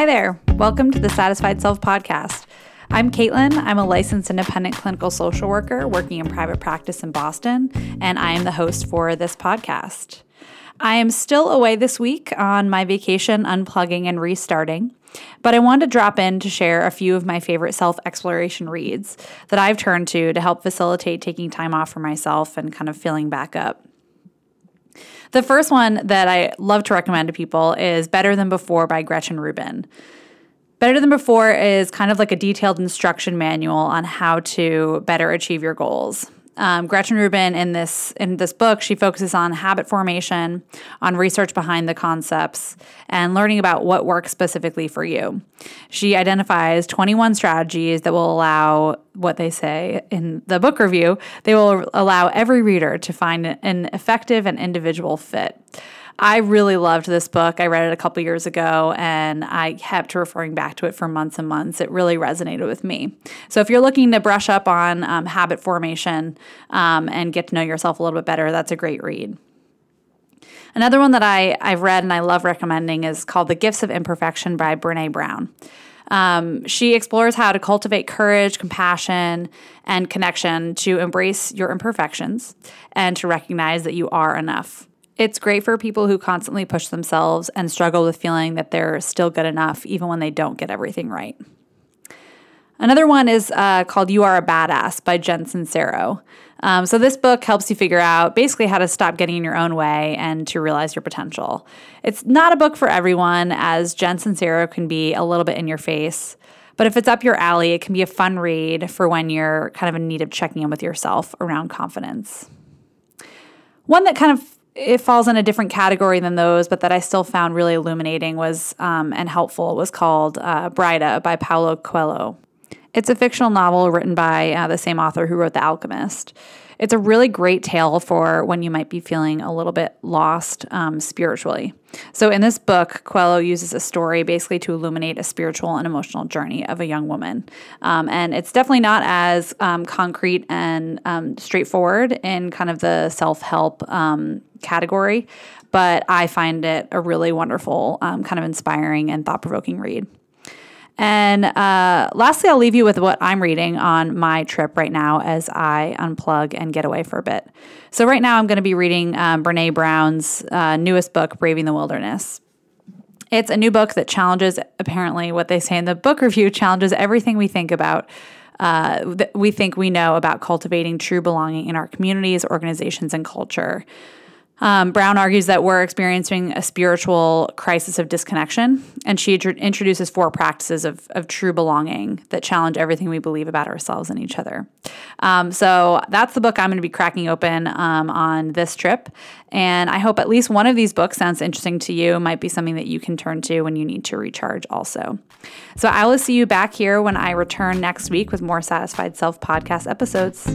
Hi there. Welcome to the Satisfied Self podcast. I'm Caitlin. I'm a licensed independent clinical social worker working in private practice in Boston, and I am the host for this podcast. I am still away this week on my vacation, unplugging and restarting, but I wanted to drop in to share a few of my favorite self exploration reads that I've turned to to help facilitate taking time off for myself and kind of filling back up. The first one that I love to recommend to people is Better Than Before by Gretchen Rubin. Better Than Before is kind of like a detailed instruction manual on how to better achieve your goals. Um, Gretchen Rubin in this in this book, she focuses on habit formation, on research behind the concepts, and learning about what works specifically for you. She identifies 21 strategies that will allow what they say in the book review. They will allow every reader to find an effective and individual fit. I really loved this book. I read it a couple years ago and I kept referring back to it for months and months. It really resonated with me. So, if you're looking to brush up on um, habit formation um, and get to know yourself a little bit better, that's a great read. Another one that I, I've read and I love recommending is called The Gifts of Imperfection by Brene Brown. Um, she explores how to cultivate courage, compassion, and connection to embrace your imperfections and to recognize that you are enough. It's great for people who constantly push themselves and struggle with feeling that they're still good enough even when they don't get everything right. Another one is uh, called You Are a Badass by Jen Sincero. Um, so, this book helps you figure out basically how to stop getting in your own way and to realize your potential. It's not a book for everyone, as Jen Sincero can be a little bit in your face. But if it's up your alley, it can be a fun read for when you're kind of in need of checking in with yourself around confidence. One that kind of it falls in a different category than those, but that I still found really illuminating was um, and helpful was called uh, Brida by Paulo Coelho. It's a fictional novel written by uh, the same author who wrote The Alchemist. It's a really great tale for when you might be feeling a little bit lost um, spiritually. So, in this book, Coelho uses a story basically to illuminate a spiritual and emotional journey of a young woman. Um, and it's definitely not as um, concrete and um, straightforward in kind of the self help um, category, but I find it a really wonderful, um, kind of inspiring and thought provoking read. And uh, lastly, I'll leave you with what I'm reading on my trip right now as I unplug and get away for a bit. So, right now, I'm going to be reading um, Brene Brown's uh, newest book, Braving the Wilderness. It's a new book that challenges, apparently, what they say in the book review challenges everything we think about. Uh, that we think we know about cultivating true belonging in our communities, organizations, and culture. Um, Brown argues that we're experiencing a spiritual crisis of disconnection, and she introduces four practices of, of true belonging that challenge everything we believe about ourselves and each other. Um, so that's the book I'm going to be cracking open um, on this trip. And I hope at least one of these books sounds interesting to you, might be something that you can turn to when you need to recharge also. So I will see you back here when I return next week with more Satisfied Self podcast episodes.